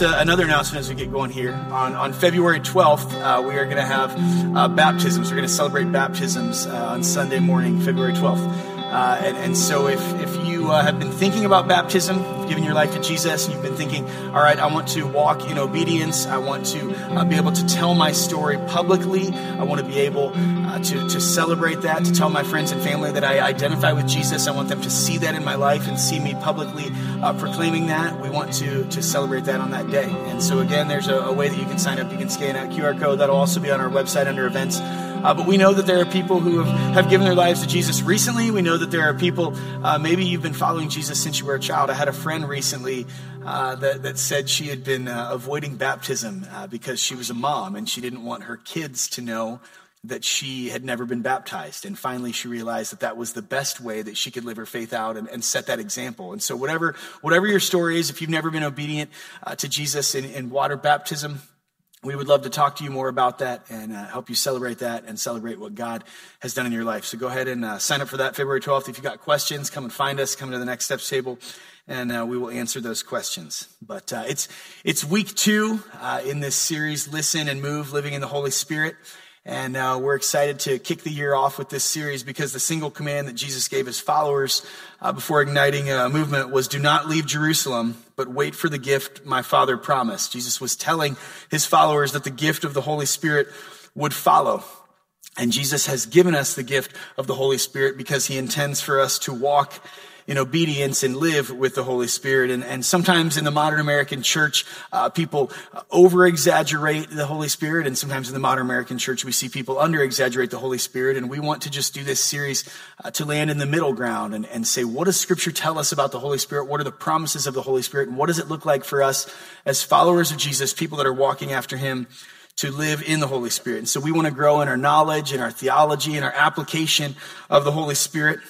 just uh, another announcement as we get going here. On, on February 12th, uh, we are going to have uh, baptisms. We're going to celebrate baptisms uh, on Sunday morning, February 12th. Uh, and, and, so if, if you have been thinking about baptism, given your life to Jesus, and you've been thinking, all right, I want to walk in obedience. I want to uh, be able to tell my story publicly. I want to be able uh, to, to celebrate that, to tell my friends and family that I identify with Jesus. I want them to see that in my life and see me publicly uh, proclaiming that. We want to, to celebrate that on that day. And so, again, there's a, a way that you can sign up. You can scan a QR code. That'll also be on our website under events. Uh, but we know that there are people who have, have given their lives to Jesus recently. We know that there are people, uh, maybe you've been following Jesus since you were a child. I had a friend recently uh, that, that said she had been uh, avoiding baptism uh, because she was a mom and she didn't want her kids to know that she had never been baptized. And finally, she realized that that was the best way that she could live her faith out and, and set that example. And so, whatever, whatever your story is, if you've never been obedient uh, to Jesus in, in water baptism, we would love to talk to you more about that and uh, help you celebrate that and celebrate what God has done in your life. So go ahead and uh, sign up for that February 12th. If you've got questions, come and find us, come to the Next Steps table, and uh, we will answer those questions. But uh, it's, it's week two uh, in this series, Listen and Move, Living in the Holy Spirit. And uh, we're excited to kick the year off with this series because the single command that Jesus gave his followers uh, before igniting a movement was do not leave Jerusalem, but wait for the gift my Father promised. Jesus was telling his followers that the gift of the Holy Spirit would follow. And Jesus has given us the gift of the Holy Spirit because he intends for us to walk in obedience and live with the Holy Spirit. And, and sometimes in the modern American church, uh, people over exaggerate the Holy Spirit. And sometimes in the modern American church, we see people under exaggerate the Holy Spirit. And we want to just do this series uh, to land in the middle ground and, and say, what does Scripture tell us about the Holy Spirit? What are the promises of the Holy Spirit? And what does it look like for us as followers of Jesus, people that are walking after Him? to live in the Holy Spirit. And so we want to grow in our knowledge and our theology and our application of the Holy Spirit.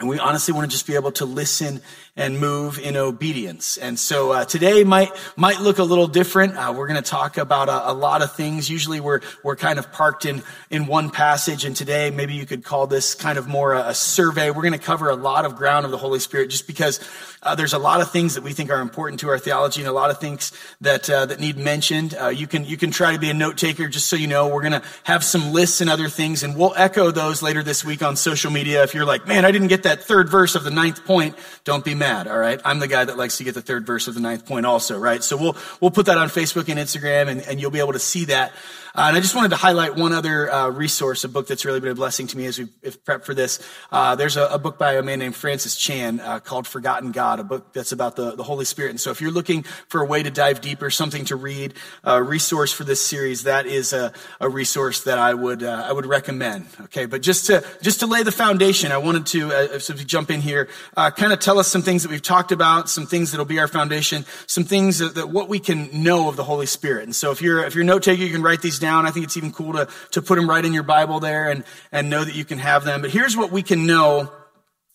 And we honestly want to just be able to listen and move in obedience. And so uh, today might might look a little different. Uh, we're going to talk about a, a, lot of things. Usually we're we're kind of parked in in one passage, and today maybe you could call this kind of more a, a survey. We're going to cover a lot of ground of the Holy Spirit, just because uh, there's a lot of things that we think are important to our theology, and a lot of things that uh, that need mentioned. Uh, you can you can try to be a note taker, just so you know. We're going to have some lists and other things, and we'll echo those later this week on social media. If you're like, man, I didn't get that third verse of the ninth point, don't be mad mad, all right? I'm the guy that likes to get the third verse of the ninth point also, right? So we'll, we'll put that on Facebook and Instagram and, and you'll be able to see that. Uh, and I just wanted to highlight one other uh, resource, a book that's really been a blessing to me as we've prepped for this. Uh, there's a, a, book by a man named Francis Chan uh, called Forgotten God, a book that's about the, the Holy Spirit. And so if you're looking for a way to dive deeper, something to read, a resource for this series, that is a, a resource that I would, uh, I would recommend. Okay. But just to, just to lay the foundation, I wanted to, uh, so jump in here, kind of tell us some things that we've talked about, some things that'll be our foundation, some things that, that what we can know of the Holy Spirit. And so if you're, if you're a note taker, you can write these down down. I think it's even cool to, to put them right in your Bible there and, and know that you can have them. But here's what we can know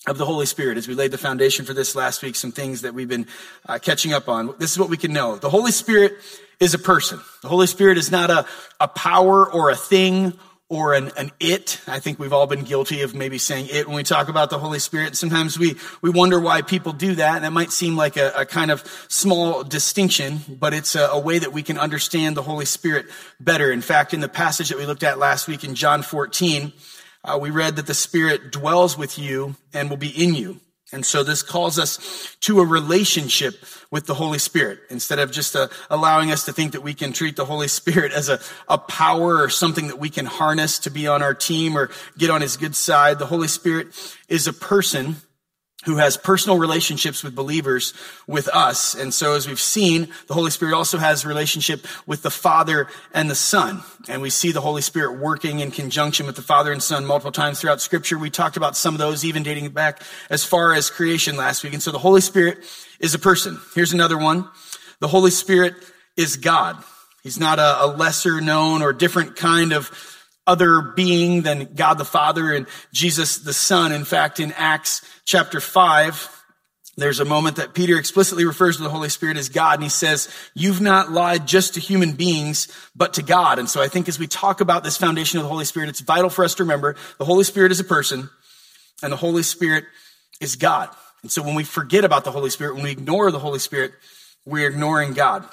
of the Holy Spirit as we laid the foundation for this last week, some things that we've been uh, catching up on. This is what we can know. The Holy Spirit is a person. The Holy Spirit is not a, a power or a thing or an, an it. I think we've all been guilty of maybe saying it when we talk about the Holy Spirit. Sometimes we, we wonder why people do that. And that might seem like a, a kind of small distinction, but it's a, a, way that we can understand the Holy Spirit better. In fact, in the passage that we looked at last week in John 14, uh, we read that the Spirit dwells with you and will be in you. And so this calls us to a relationship with the Holy Spirit instead of just uh, allowing us to think that we can treat the Holy Spirit as a, a power or something that we can harness to be on our team or get on his good side. The Holy Spirit is a person who has personal relationships with believers with us. And so as we've seen, the Holy Spirit also has relationship with the Father and the Son. And we see the Holy Spirit working in conjunction with the Father and Son multiple times throughout scripture. We talked about some of those even dating back as far as creation last week. And so the Holy Spirit is a person. Here's another one. The Holy Spirit is God. He's not a, a lesser known or different kind of other being than God the Father and Jesus the Son. In fact, in Acts chapter 5, there's a moment that Peter explicitly refers to the Holy Spirit as God, and he says, You've not lied just to human beings, but to God. And so I think as we talk about this foundation of the Holy Spirit, it's vital for us to remember the Holy Spirit is a person, and the Holy Spirit is God. And so when we forget about the Holy Spirit, when we ignore the Holy Spirit, we're ignoring God.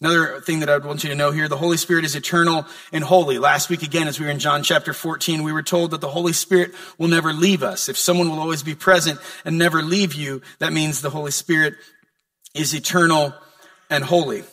Another thing that I would want you to know here, the Holy Spirit is eternal and holy. Last week again, as we were in John chapter 14, we were told that the Holy Spirit will never leave us. If someone will always be present and never leave you, that means the Holy Spirit is eternal and holy.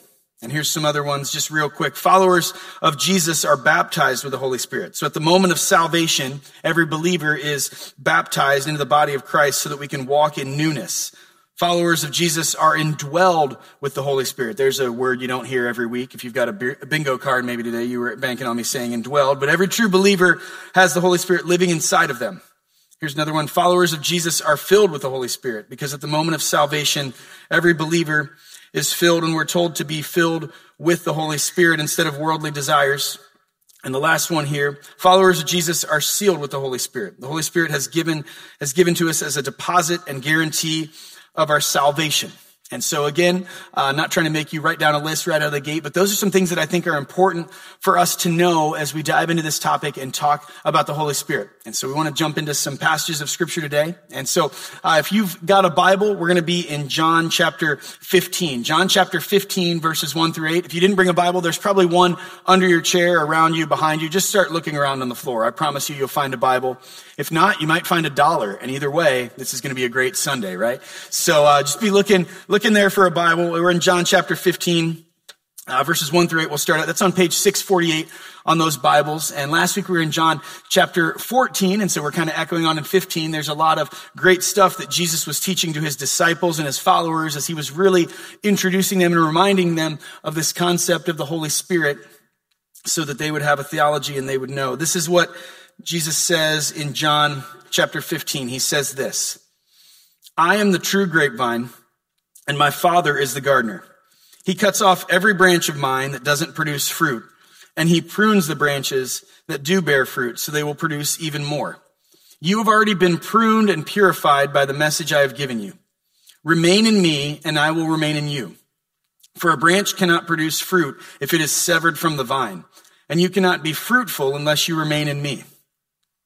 And here's some other ones just real quick. Followers of Jesus are baptized with the Holy Spirit. So at the moment of salvation, every believer is baptized into the body of Christ so that we can walk in newness. Followers of Jesus are indwelled with the Holy Spirit. There's a word you don't hear every week. If you've got a bingo card, maybe today you were banking on me saying indwelled, but every true believer has the Holy Spirit living inside of them. Here's another one. Followers of Jesus are filled with the Holy Spirit because at the moment of salvation, every believer is filled and we're told to be filled with the Holy Spirit instead of worldly desires. And the last one here, followers of Jesus are sealed with the Holy Spirit. The Holy Spirit has given, has given to us as a deposit and guarantee of our salvation. And so again, uh, not trying to make you write down a list right out of the gate, but those are some things that I think are important for us to know as we dive into this topic and talk about the Holy Spirit. And so we want to jump into some passages of scripture today. And so uh, if you've got a Bible, we're going to be in John chapter 15. John chapter 15 verses 1 through 8. If you didn't bring a Bible, there's probably one under your chair, around you, behind you. Just start looking around on the floor. I promise you, you'll find a Bible. If not, you might find a dollar. And either way, this is going to be a great Sunday, right? So uh, just be looking, looking there for a Bible. We're in John chapter 15. Uh, verses 1 through 8, we'll start out. That's on page 648 on those Bibles. And last week we were in John chapter 14, and so we're kind of echoing on in 15. There's a lot of great stuff that Jesus was teaching to his disciples and his followers as he was really introducing them and reminding them of this concept of the Holy Spirit so that they would have a theology and they would know. This is what Jesus says in John chapter 15, he says this I am the true grapevine, and my Father is the gardener. He cuts off every branch of mine that doesn't produce fruit, and he prunes the branches that do bear fruit, so they will produce even more. You have already been pruned and purified by the message I have given you. Remain in me, and I will remain in you. For a branch cannot produce fruit if it is severed from the vine, and you cannot be fruitful unless you remain in me.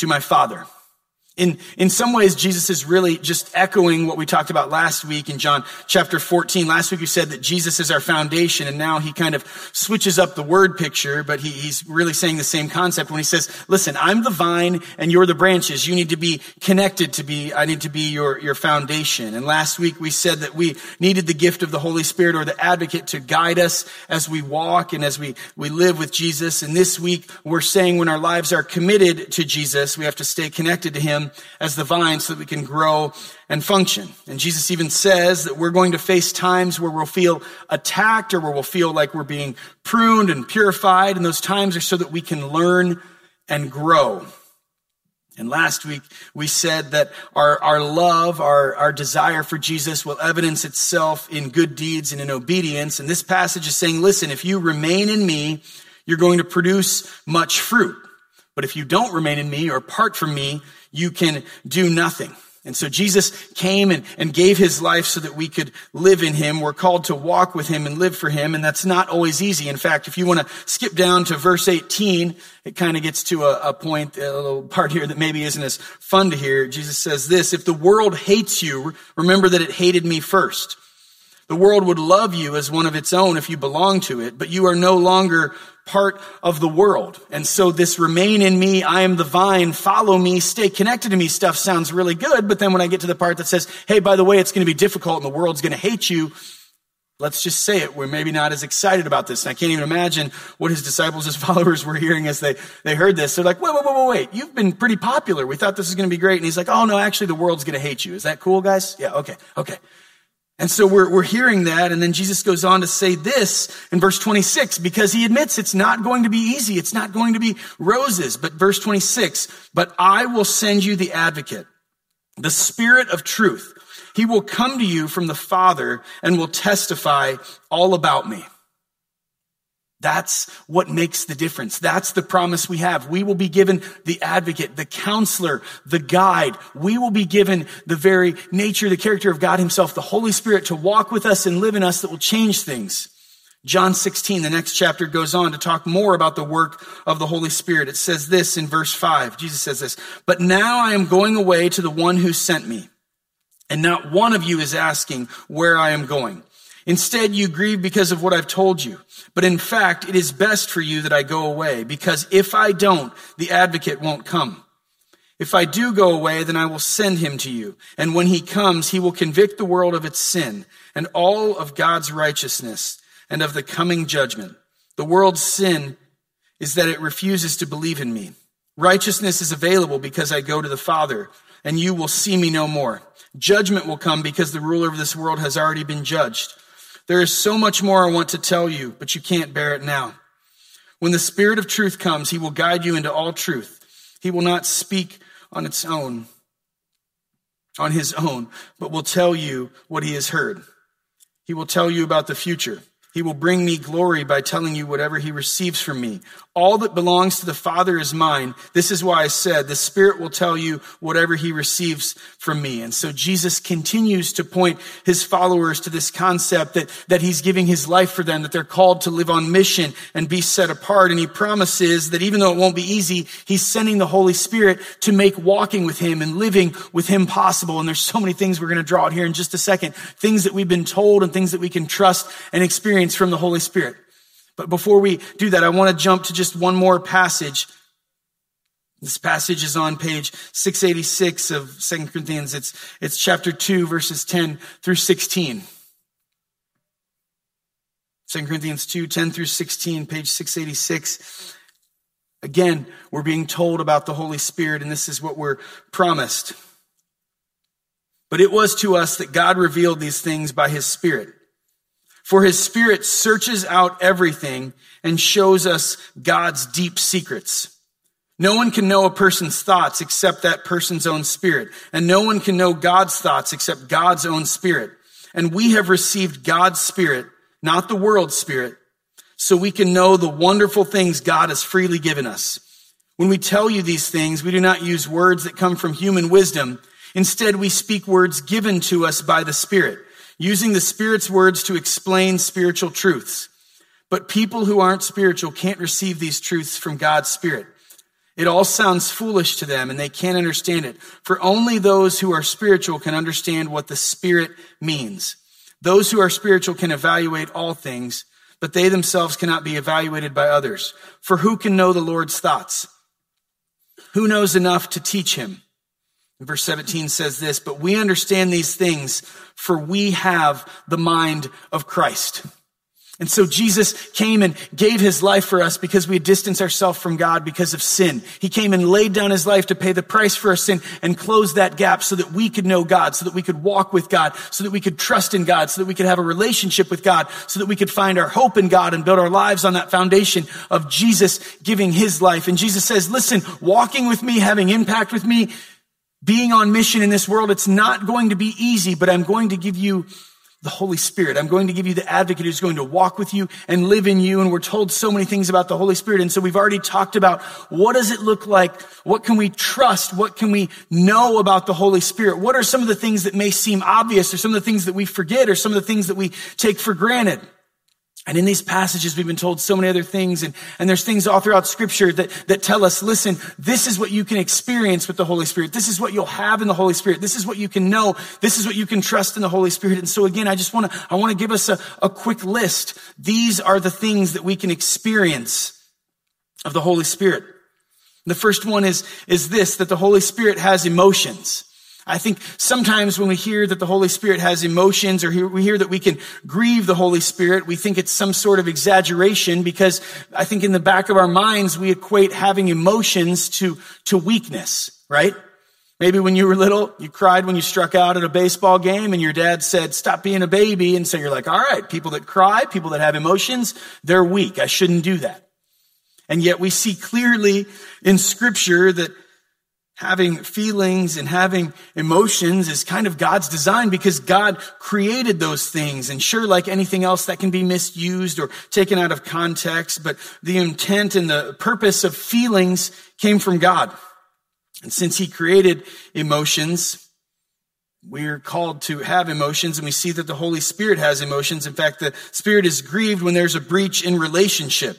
to my Father. In, in some ways, Jesus is really just echoing what we talked about last week in John chapter 14. Last week we said that Jesus is our foundation, and now he kind of switches up the word picture, but he, he's really saying the same concept when he says, listen, I'm the vine and you're the branches. You need to be connected to be, I need to be your, your foundation. And last week we said that we needed the gift of the Holy Spirit or the advocate to guide us as we walk and as we, we live with Jesus. And this week we're saying when our lives are committed to Jesus, we have to stay connected to him as the vine so that we can grow and function. And Jesus even says that we're going to face times where we'll feel attacked or where we'll feel like we're being pruned and purified. And those times are so that we can learn and grow. And last week we said that our, our love, our, our desire for Jesus will evidence itself in good deeds and in obedience. And this passage is saying, listen, if you remain in me, you're going to produce much fruit. But if you don't remain in me or part from me, you can do nothing. And so Jesus came and, and gave his life so that we could live in him. We're called to walk with him and live for him. And that's not always easy. In fact, if you want to skip down to verse 18, it kind of gets to a, a point, a little part here that maybe isn't as fun to hear. Jesus says this, if the world hates you, remember that it hated me first. The world would love you as one of its own if you belong to it, but you are no longer part of the world. And so this remain in me, I am the vine, follow me, stay connected to me stuff sounds really good. But then when I get to the part that says, hey, by the way, it's going to be difficult and the world's going to hate you, let's just say it. We're maybe not as excited about this. And I can't even imagine what his disciples, his followers were hearing as they, they heard this. They're like, wait, wait, wait, wait, wait. You've been pretty popular. We thought this was going to be great. And he's like, oh no, actually the world's going to hate you. Is that cool, guys? Yeah. Okay. Okay. And so we're, we're hearing that. And then Jesus goes on to say this in verse 26 because he admits it's not going to be easy. It's not going to be roses. But verse 26, but I will send you the advocate, the spirit of truth. He will come to you from the Father and will testify all about me. That's what makes the difference. That's the promise we have. We will be given the advocate, the counselor, the guide. We will be given the very nature, the character of God himself, the Holy Spirit to walk with us and live in us that will change things. John 16, the next chapter goes on to talk more about the work of the Holy Spirit. It says this in verse 5. Jesus says this, but now I am going away to the one who sent me. And not one of you is asking where I am going. Instead, you grieve because of what I've told you. But in fact, it is best for you that I go away, because if I don't, the advocate won't come. If I do go away, then I will send him to you. And when he comes, he will convict the world of its sin and all of God's righteousness and of the coming judgment. The world's sin is that it refuses to believe in me. Righteousness is available because I go to the Father, and you will see me no more. Judgment will come because the ruler of this world has already been judged. There is so much more I want to tell you, but you can't bear it now. When the Spirit of truth comes, he will guide you into all truth. He will not speak on its own, on his own, but will tell you what he has heard. He will tell you about the future. He will bring me glory by telling you whatever he receives from me. All that belongs to the Father is mine. This is why I said the Spirit will tell you whatever he receives from me. And so Jesus continues to point his followers to this concept that, that he's giving his life for them, that they're called to live on mission and be set apart. And he promises that even though it won't be easy, he's sending the Holy Spirit to make walking with him and living with him possible. And there's so many things we're going to draw out here in just a second. Things that we've been told and things that we can trust and experience from the Holy Spirit. But before we do that, I want to jump to just one more passage. This passage is on page 686 of Second Corinthians. It's, it's chapter 2, verses 10 through 16. 2 Corinthians 2, 10 through 16, page 686. Again, we're being told about the Holy Spirit, and this is what we're promised. But it was to us that God revealed these things by his Spirit. For his spirit searches out everything and shows us God's deep secrets. No one can know a person's thoughts except that person's own spirit. And no one can know God's thoughts except God's own spirit. And we have received God's spirit, not the world's spirit, so we can know the wonderful things God has freely given us. When we tell you these things, we do not use words that come from human wisdom. Instead, we speak words given to us by the Spirit using the Spirit's words to explain spiritual truths. But people who aren't spiritual can't receive these truths from God's Spirit. It all sounds foolish to them and they can't understand it. For only those who are spiritual can understand what the Spirit means. Those who are spiritual can evaluate all things, but they themselves cannot be evaluated by others. For who can know the Lord's thoughts? Who knows enough to teach him? Verse 17 says this, but we understand these things for we have the mind of Christ. And so Jesus came and gave his life for us because we had distanced ourselves from God because of sin. He came and laid down his life to pay the price for our sin and close that gap so that we could know God, so that we could walk with God, so that we could trust in God, so that we could have a relationship with God, so that we could find our hope in God and build our lives on that foundation of Jesus giving his life. And Jesus says, listen, walking with me, having impact with me, being on mission in this world, it's not going to be easy, but I'm going to give you the Holy Spirit. I'm going to give you the advocate who's going to walk with you and live in you. And we're told so many things about the Holy Spirit. And so we've already talked about what does it look like? What can we trust? What can we know about the Holy Spirit? What are some of the things that may seem obvious or some of the things that we forget or some of the things that we take for granted? And in these passages, we've been told so many other things. And, and there's things all throughout scripture that, that tell us, listen, this is what you can experience with the Holy Spirit. This is what you'll have in the Holy Spirit. This is what you can know. This is what you can trust in the Holy Spirit. And so again, I just want to, I want to give us a, a quick list. These are the things that we can experience of the Holy Spirit. The first one is, is this, that the Holy Spirit has emotions. I think sometimes when we hear that the Holy Spirit has emotions or we hear that we can grieve the Holy Spirit, we think it's some sort of exaggeration because I think in the back of our minds we equate having emotions to, to weakness, right? Maybe when you were little, you cried when you struck out at a baseball game and your dad said, stop being a baby. And so you're like, all right, people that cry, people that have emotions, they're weak. I shouldn't do that. And yet we see clearly in scripture that having feelings and having emotions is kind of God's design because God created those things. And sure, like anything else that can be misused or taken out of context, but the intent and the purpose of feelings came from God. And since he created emotions, we're called to have emotions and we see that the Holy Spirit has emotions. In fact, the Spirit is grieved when there's a breach in relationship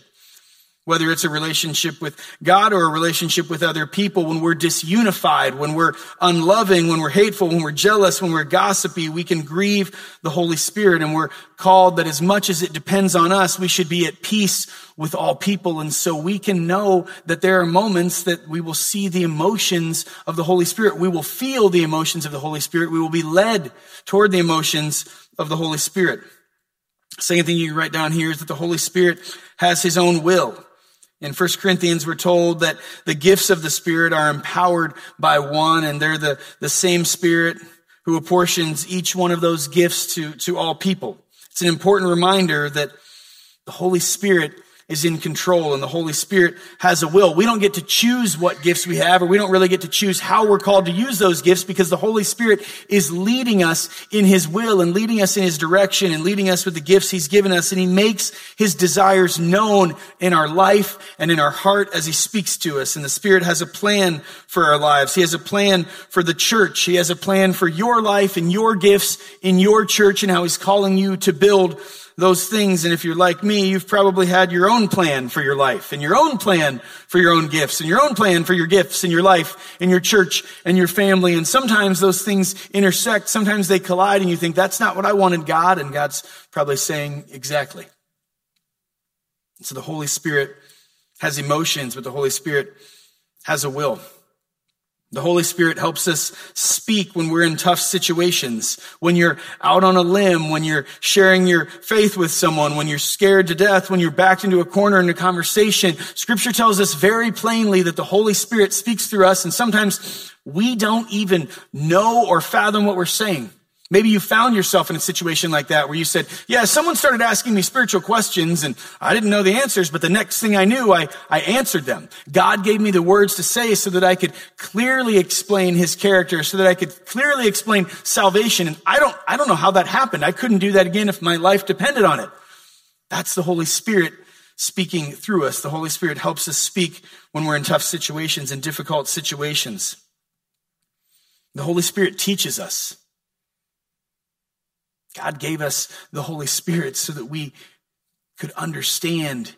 whether it's a relationship with God or a relationship with other people, when we're disunified, when we're unloving, when we're hateful, when we're jealous, when we're gossipy, we can grieve the Holy Spirit. And we're called that as much as it depends on us, we should be at peace with all people. And so we can know that there are moments that we will see the emotions of the Holy Spirit. We will feel the emotions of the Holy Spirit. We will be led toward the emotions of the Holy Spirit. Second thing you write down here is that the Holy Spirit has his own will. In 1 Corinthians, we're told that the gifts of the Spirit are empowered by one, and they're the, the same Spirit who apportions each one of those gifts to, to all people. It's an important reminder that the Holy Spirit is in control and the Holy Spirit has a will. We don't get to choose what gifts we have or we don't really get to choose how we're called to use those gifts because the Holy Spirit is leading us in His will and leading us in His direction and leading us with the gifts He's given us and He makes His desires known in our life and in our heart as He speaks to us. And the Spirit has a plan for our lives. He has a plan for the church. He has a plan for your life and your gifts in your church and how He's calling you to build those things. And if you're like me, you've probably had your own plan for your life and your own plan for your own gifts and your own plan for your gifts in your life in your church and your family. And sometimes those things intersect. Sometimes they collide and you think that's not what I wanted God. And God's probably saying exactly. So the Holy Spirit has emotions, but the Holy Spirit has a will. The Holy Spirit helps us speak when we're in tough situations, when you're out on a limb, when you're sharing your faith with someone, when you're scared to death, when you're backed into a corner in a conversation. Scripture tells us very plainly that the Holy Spirit speaks through us and sometimes we don't even know or fathom what we're saying. Maybe you found yourself in a situation like that where you said, yeah, someone started asking me spiritual questions and I didn't know the answers, but the next thing I knew, I, I answered them. God gave me the words to say so that I could clearly explain his character, so that I could clearly explain salvation. And I don't, I don't know how that happened. I couldn't do that again if my life depended on it. That's the Holy Spirit speaking through us. The Holy Spirit helps us speak when we're in tough situations and difficult situations. The Holy Spirit teaches us. God gave us the Holy Spirit so that we could understand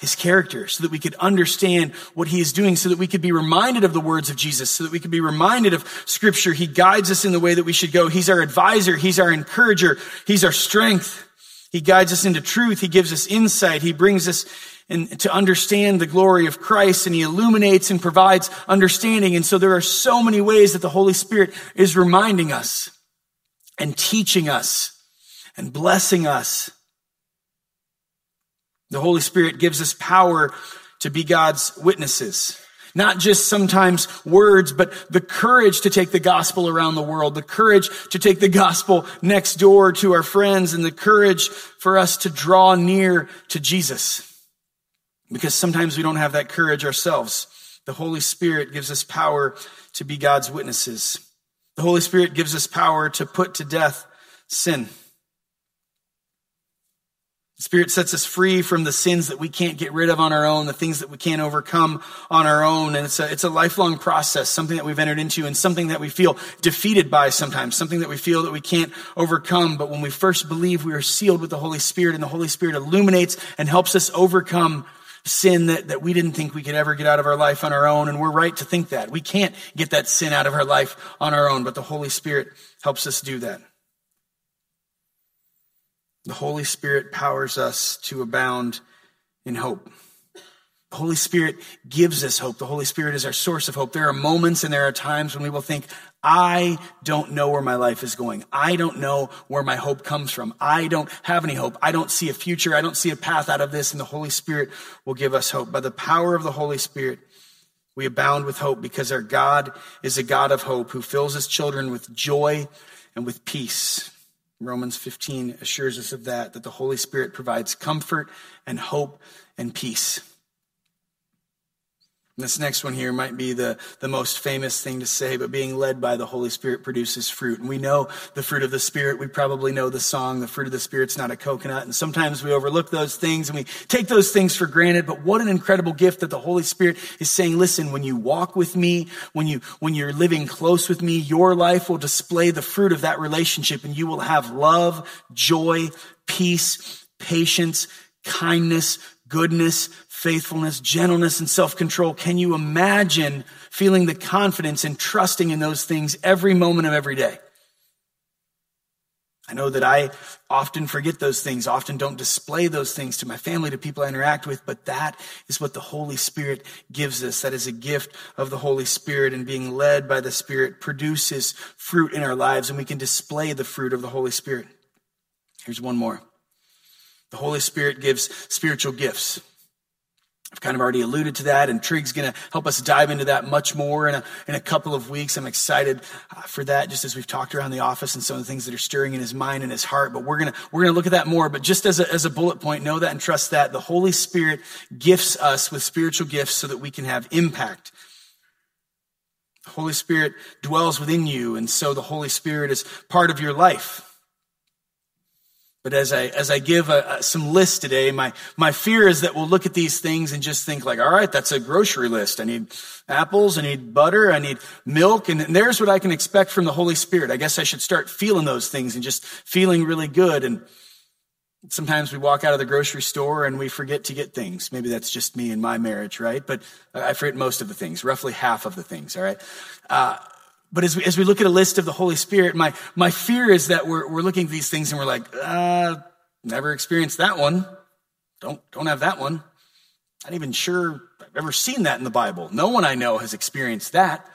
his character, so that we could understand what he is doing, so that we could be reminded of the words of Jesus, so that we could be reminded of scripture. He guides us in the way that we should go. He's our advisor. He's our encourager. He's our strength. He guides us into truth. He gives us insight. He brings us in, to understand the glory of Christ and he illuminates and provides understanding. And so there are so many ways that the Holy Spirit is reminding us and teaching us and blessing us. The Holy Spirit gives us power to be God's witnesses. Not just sometimes words, but the courage to take the gospel around the world, the courage to take the gospel next door to our friends, and the courage for us to draw near to Jesus. Because sometimes we don't have that courage ourselves. The Holy Spirit gives us power to be God's witnesses. The Holy Spirit gives us power to put to death sin. The Spirit sets us free from the sins that we can't get rid of on our own, the things that we can't overcome on our own. And it's a, it's a lifelong process, something that we've entered into and something that we feel defeated by sometimes, something that we feel that we can't overcome. But when we first believe, we are sealed with the Holy Spirit and the Holy Spirit illuminates and helps us overcome sin that, that we didn't think we could ever get out of our life on our own. And we're right to think that. We can't get that sin out of our life on our own, but the Holy Spirit helps us do that. The Holy Spirit powers us to abound in hope. The Holy Spirit gives us hope. The Holy Spirit is our source of hope. There are moments and there are times when we will think, I don't know where my life is going. I don't know where my hope comes from. I don't have any hope. I don't see a future. I don't see a path out of this. And the Holy Spirit will give us hope. By the power of the Holy Spirit, we abound with hope because our God is a God of hope who fills his children with joy and with peace. Romans 15 assures us of that, that the Holy Spirit provides comfort and hope and peace. This next one here might be the, the most famous thing to say, but being led by the Holy Spirit produces fruit. And we know the fruit of the Spirit. We probably know the song, the fruit of the Spirit's not a coconut. And sometimes we overlook those things and we take those things for granted. But what an incredible gift that the Holy Spirit is saying, listen, when you walk with me, when you, when you're living close with me, your life will display the fruit of that relationship and you will have love, joy, peace, patience, kindness, goodness, faithfulness, gentleness, and self-control. Can you imagine feeling the confidence and trusting in those things every moment of every day? I know that I often forget those things, often don't display those things to my family, to people I interact with, but that is what the Holy Spirit gives us. That is a gift of the Holy Spirit and being led by the Spirit produces fruit in our lives and we can display the fruit of the Holy Spirit. Here's one more. The Holy Spirit gives spiritual gifts. I've kind of already alluded to that, and Trig's going to help us dive into that much more in a, in a couple of weeks. I'm excited uh, for that, just as we've talked around the office and some of the things that are stirring in his mind and his heart. But we're going to we're going to look at that more. But just as a, as a bullet point, know that and trust that the Holy Spirit gifts us with spiritual gifts so that we can have impact. The Holy Spirit dwells within you, and so the Holy Spirit is part of your life. But as I, as I give a, a, some lists today, my, my fear is that we'll look at these things and just think like, all right, that's a grocery list. I need apples. I need butter. I need milk. And there's what I can expect from the Holy Spirit. I guess I should start feeling those things and just feeling really good. And sometimes we walk out of the grocery store and we forget to get things. Maybe that's just me and my marriage, right? But I forget most of the things, roughly half of the things, all right? Uh, but as we, as we look at a list of the Holy Spirit, my, my fear is that we're, we're looking at these things and we're like, uh, never experienced that one. Don't, don't have that one. Not even sure I've ever seen that in the Bible. No one I know has experienced that.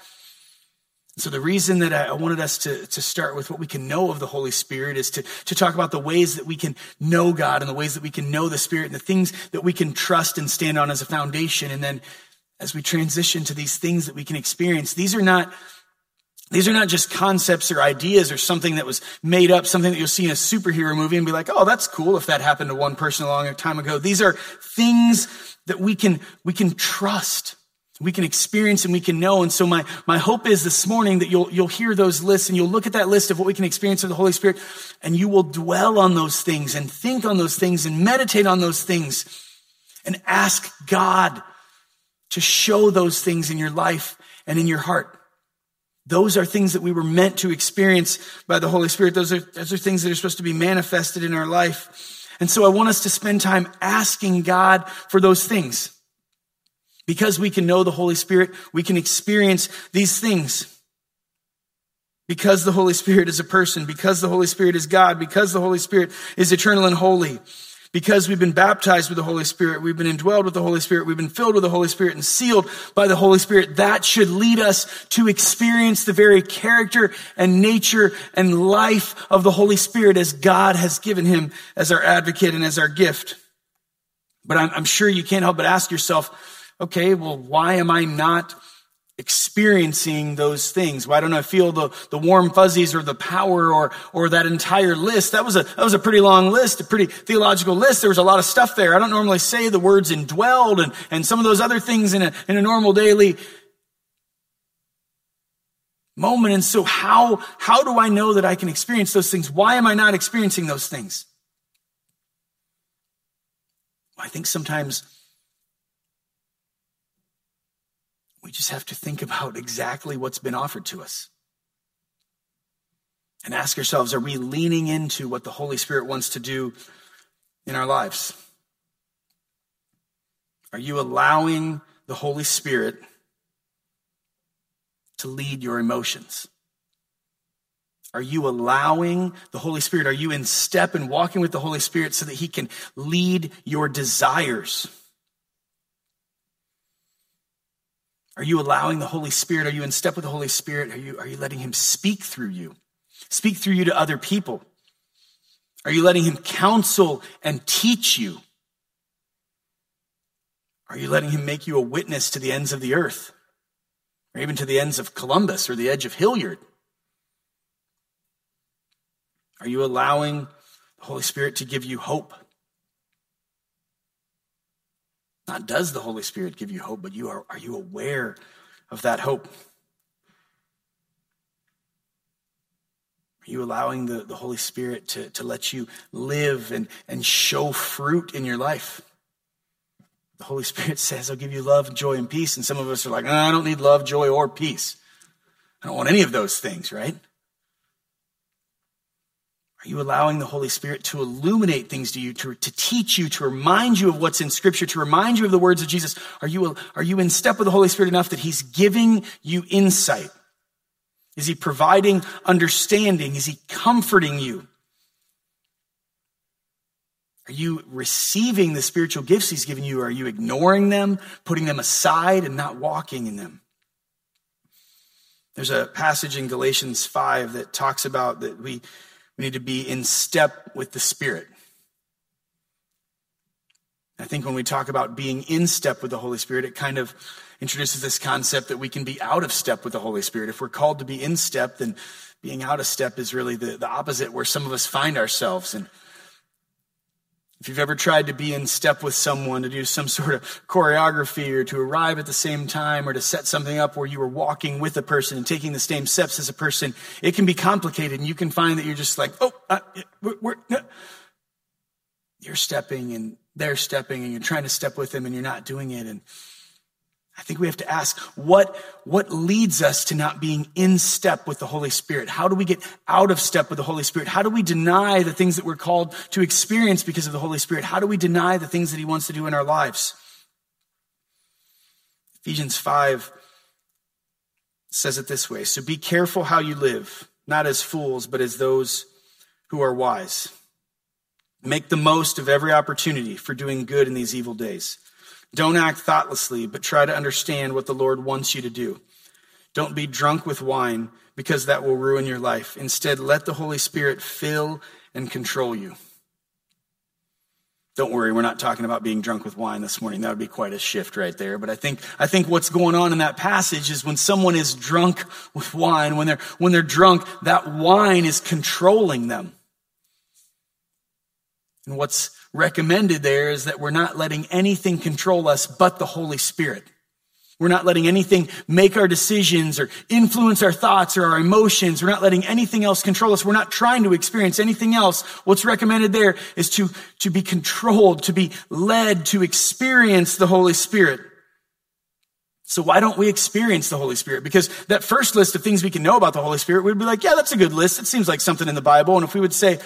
So the reason that I wanted us to, to start with what we can know of the Holy Spirit is to, to talk about the ways that we can know God and the ways that we can know the Spirit and the things that we can trust and stand on as a foundation. And then as we transition to these things that we can experience, these are not these are not just concepts or ideas or something that was made up, something that you'll see in a superhero movie and be like, oh, that's cool if that happened to one person a long time ago. These are things that we can, we can trust. We can experience and we can know. And so my, my hope is this morning that you'll, you'll hear those lists and you'll look at that list of what we can experience of the Holy Spirit and you will dwell on those things and think on those things and meditate on those things and ask God to show those things in your life and in your heart. Those are things that we were meant to experience by the Holy Spirit. Those are, those are things that are supposed to be manifested in our life. And so I want us to spend time asking God for those things. Because we can know the Holy Spirit, we can experience these things. Because the Holy Spirit is a person, because the Holy Spirit is God, because the Holy Spirit is eternal and holy. Because we've been baptized with the Holy Spirit, we've been indwelled with the Holy Spirit, we've been filled with the Holy Spirit and sealed by the Holy Spirit. That should lead us to experience the very character and nature and life of the Holy Spirit as God has given him as our advocate and as our gift. But I'm, I'm sure you can't help but ask yourself, okay, well, why am I not experiencing those things. Why don't I feel the, the warm fuzzies or the power or, or that entire list? That was a, that was a pretty long list, a pretty theological list. There was a lot of stuff there. I don't normally say the words indwelled and, and some of those other things in a, in a normal daily moment. And so how, how do I know that I can experience those things? Why am I not experiencing those things? I think sometimes we just have to think about exactly what's been offered to us and ask ourselves are we leaning into what the Holy Spirit wants to do in our lives? Are you allowing the Holy Spirit to lead your emotions? Are you allowing the Holy Spirit? Are you in step and walking with the Holy Spirit so that He can lead your desires? Are you allowing the Holy Spirit? Are you in step with the Holy Spirit? Are you, are you letting Him speak through you? Speak through you to other people? Are you letting Him counsel and teach you? Are you letting Him make you a witness to the ends of the earth? Or even to the ends of Columbus or the edge of Hilliard? Are you allowing the Holy Spirit to give you hope? Not does the Holy Spirit give you hope, but you are, are you aware of that hope? Are you allowing the, the Holy Spirit to, to let you live and, and show fruit in your life? The Holy Spirit says, I'll give you love, joy, and peace. And some of us are like, ah, I don't need love, joy, or peace. I don't want any of those things, right? Are you allowing the Holy Spirit to illuminate things to you, to, to teach you, to remind you of what's in Scripture, to remind you of the words of Jesus? Are you, are you in step with the Holy Spirit enough that He's giving you insight? Is He providing understanding? Is He comforting you? Are you receiving the spiritual gifts He's given you? Are you ignoring them, putting them aside, and not walking in them? There's a passage in Galatians 5 that talks about that we we need to be in step with the Spirit. I think when we talk about being in step with the Holy Spirit, it kind of introduces this concept that we can be out of step with the Holy Spirit. If we're called to be in step, then being out of step is really the, the opposite where some of us find ourselves. And if you've ever tried to be in step with someone to do some sort of choreography or to arrive at the same time or to set something up where you were walking with a person and taking the same steps as a person, it can be complicated and you can find that you're just like, oh, uh, we're, we're you're stepping and they're stepping and you're trying to step with them and you're not doing it. And I think we have to ask what, what leads us to not being in step with the Holy Spirit? How do we get out of step with the Holy Spirit? How do we deny the things that we're called to experience because of the Holy Spirit? How do we deny the things that He wants to do in our lives? Ephesians 5 says it this way So be careful how you live, not as fools, but as those who are wise. Make the most of every opportunity for doing good in these evil days. Don't act thoughtlessly, but try to understand what the Lord wants you to do. Don't be drunk with wine because that will ruin your life. Instead, let the Holy Spirit fill and control you. Don't worry, we're not talking about being drunk with wine this morning. That would be quite a shift right there. But I think, I think what's going on in that passage is when someone is drunk with wine, when they're, when they're drunk, that wine is controlling them. And what's recommended there is that we're not letting anything control us but the Holy Spirit. We're not letting anything make our decisions or influence our thoughts or our emotions. We're not letting anything else control us. We're not trying to experience anything else. What's recommended there is to, to be controlled, to be led, to experience the Holy Spirit. So why don't we experience the Holy Spirit? Because that first list of things we can know about the Holy Spirit, we'd be like, yeah, that's a good list. It seems like something in the Bible. And if we would say,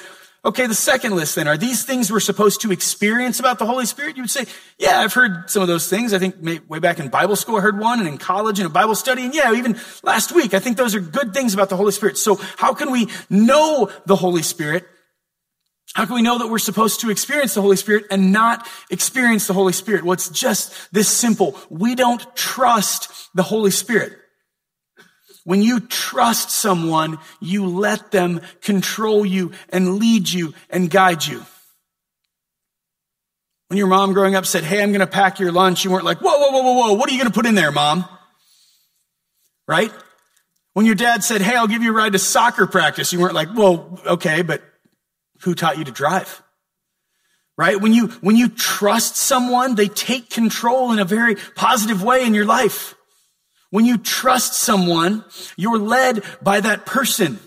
Okay, the second list then. Are these things we're supposed to experience about the Holy Spirit? You would say, yeah, I've heard some of those things. I think way back in Bible school, I heard one and in college in a Bible study. And yeah, even last week, I think those are good things about the Holy Spirit. So how can we know the Holy Spirit? How can we know that we're supposed to experience the Holy Spirit and not experience the Holy Spirit? Well, it's just this simple. We don't trust the Holy Spirit. When you trust someone, you let them control you and lead you and guide you. When your mom growing up said, Hey, I'm going to pack your lunch, you weren't like, Whoa, whoa, whoa, whoa, whoa. What are you going to put in there, mom? Right? When your dad said, Hey, I'll give you a ride to soccer practice, you weren't like, Well, okay, but who taught you to drive? Right? When you, when you trust someone, they take control in a very positive way in your life. When you trust someone, you're led by that person.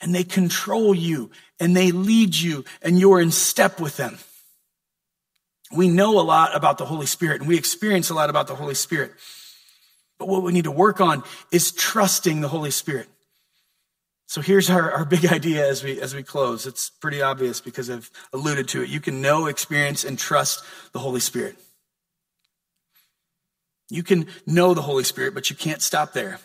And they control you and they lead you and you're in step with them. We know a lot about the Holy Spirit and we experience a lot about the Holy Spirit. But what we need to work on is trusting the Holy Spirit. So here's our, our big idea as we, as we close. It's pretty obvious because I've alluded to it. You can know, experience, and trust the Holy Spirit. You can know the Holy Spirit, but you can't stop there.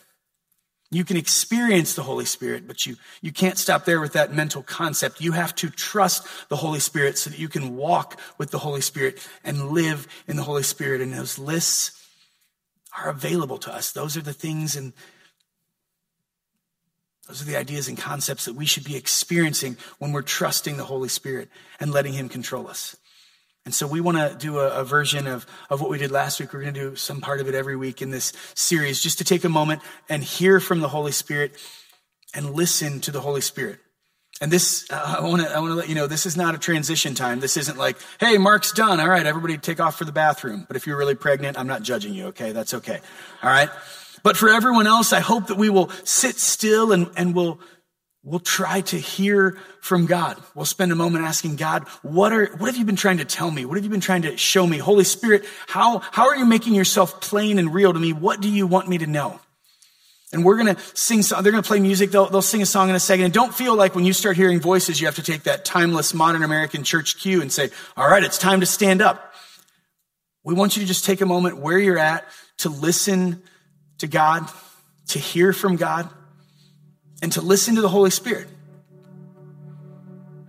You can experience the Holy Spirit, but you, you can't stop there with that mental concept. You have to trust the Holy Spirit so that you can walk with the Holy Spirit and live in the Holy Spirit. And those lists are available to us. Those are the things and those are the ideas and concepts that we should be experiencing when we're trusting the Holy Spirit and letting Him control us. And so we want to do a, a, version of, of what we did last week. We're going to do some part of it every week in this series, just to take a moment and hear from the Holy Spirit and listen to the Holy Spirit. And this, uh, I want to, I want to let you know, this is not a transition time. This isn't like, hey, Mark's done. All right, everybody take off for the bathroom. But if you're really pregnant, I'm not judging you. Okay, that's okay. All right. But for everyone else, I hope that we will sit still and, and we'll, we'll try to hear from God. We'll spend a moment asking God, what are, what have you been trying to tell me? What have you been trying to show me? Holy Spirit, how, how are you making yourself plain and real to me? What do you want me to know? And we're going to sing, they're going to play music. They'll, they'll sing a song in a second. And don't feel like when you start hearing voices, you have to take that timeless modern American church cue and say, all right, it's time to stand up. We want you to just take a moment where you're at to listen to God, to hear from God, and to listen to the Holy Spirit.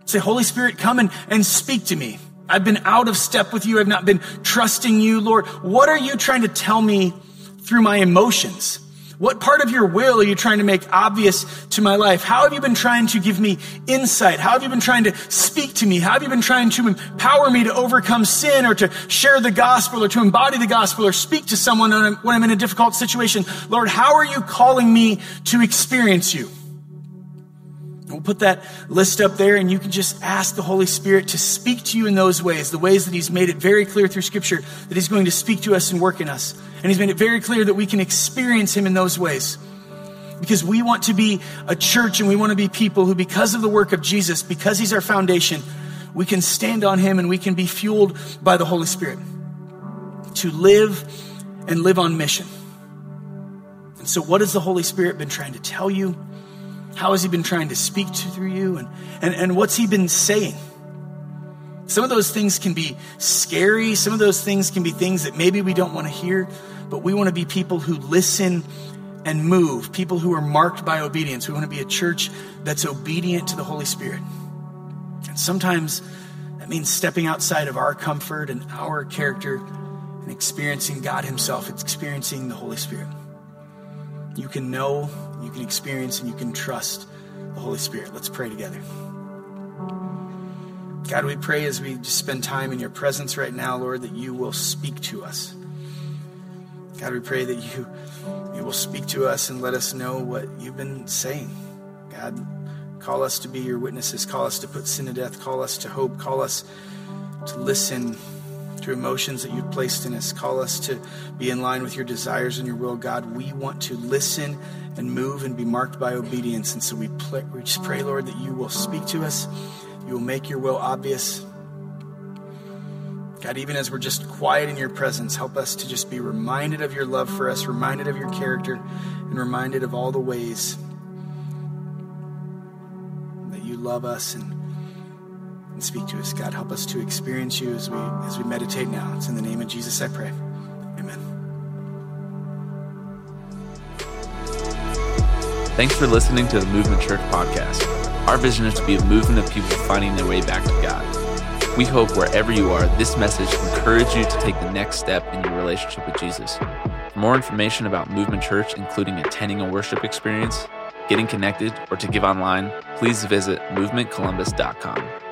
Say, Holy Spirit, come and, and speak to me. I've been out of step with you. I've not been trusting you, Lord. What are you trying to tell me through my emotions? What part of your will are you trying to make obvious to my life? How have you been trying to give me insight? How have you been trying to speak to me? How have you been trying to empower me to overcome sin or to share the gospel or to embody the gospel or speak to someone when I'm in a difficult situation? Lord, how are you calling me to experience you? We'll put that list up there and you can just ask the Holy Spirit to speak to you in those ways, the ways that He's made it very clear through Scripture that He's going to speak to us and work in us. And He's made it very clear that we can experience Him in those ways. Because we want to be a church and we want to be people who, because of the work of Jesus, because He's our foundation, we can stand on Him and we can be fueled by the Holy Spirit to live and live on mission. And so, what has the Holy Spirit been trying to tell you? How has he been trying to speak to through you? And, and, and what's he been saying? Some of those things can be scary. Some of those things can be things that maybe we don't want to hear, but we want to be people who listen and move, people who are marked by obedience. We want to be a church that's obedient to the Holy Spirit. And sometimes that means stepping outside of our comfort and our character and experiencing God Himself. Experiencing the Holy Spirit. You can know you can experience and you can trust the Holy Spirit. Let's pray together. God, we pray as we just spend time in your presence right now, Lord, that you will speak to us. God, we pray that you, you will speak to us and let us know what you've been saying. God, call us to be your witnesses. Call us to put sin to death. Call us to hope. Call us to listen to emotions that you've placed in us. Call us to be in line with your desires and your will, God. We want to listen and move and be marked by obedience. And so we, we just pray, Lord, that you will speak to us. You will make your will obvious. God, even as we're just quiet in your presence, help us to just be reminded of your love for us, reminded of your character, and reminded of all the ways that you love us and, and speak to us. God, help us to experience you as we as we meditate now. It's in the name of Jesus I pray. Amen. Thanks for listening to the Movement Church podcast. Our vision is to be a movement of people finding their way back to God. We hope wherever you are, this message encourages you to take the next step in your relationship with Jesus. For more information about Movement Church, including attending a worship experience, getting connected, or to give online, please visit movementcolumbus.com.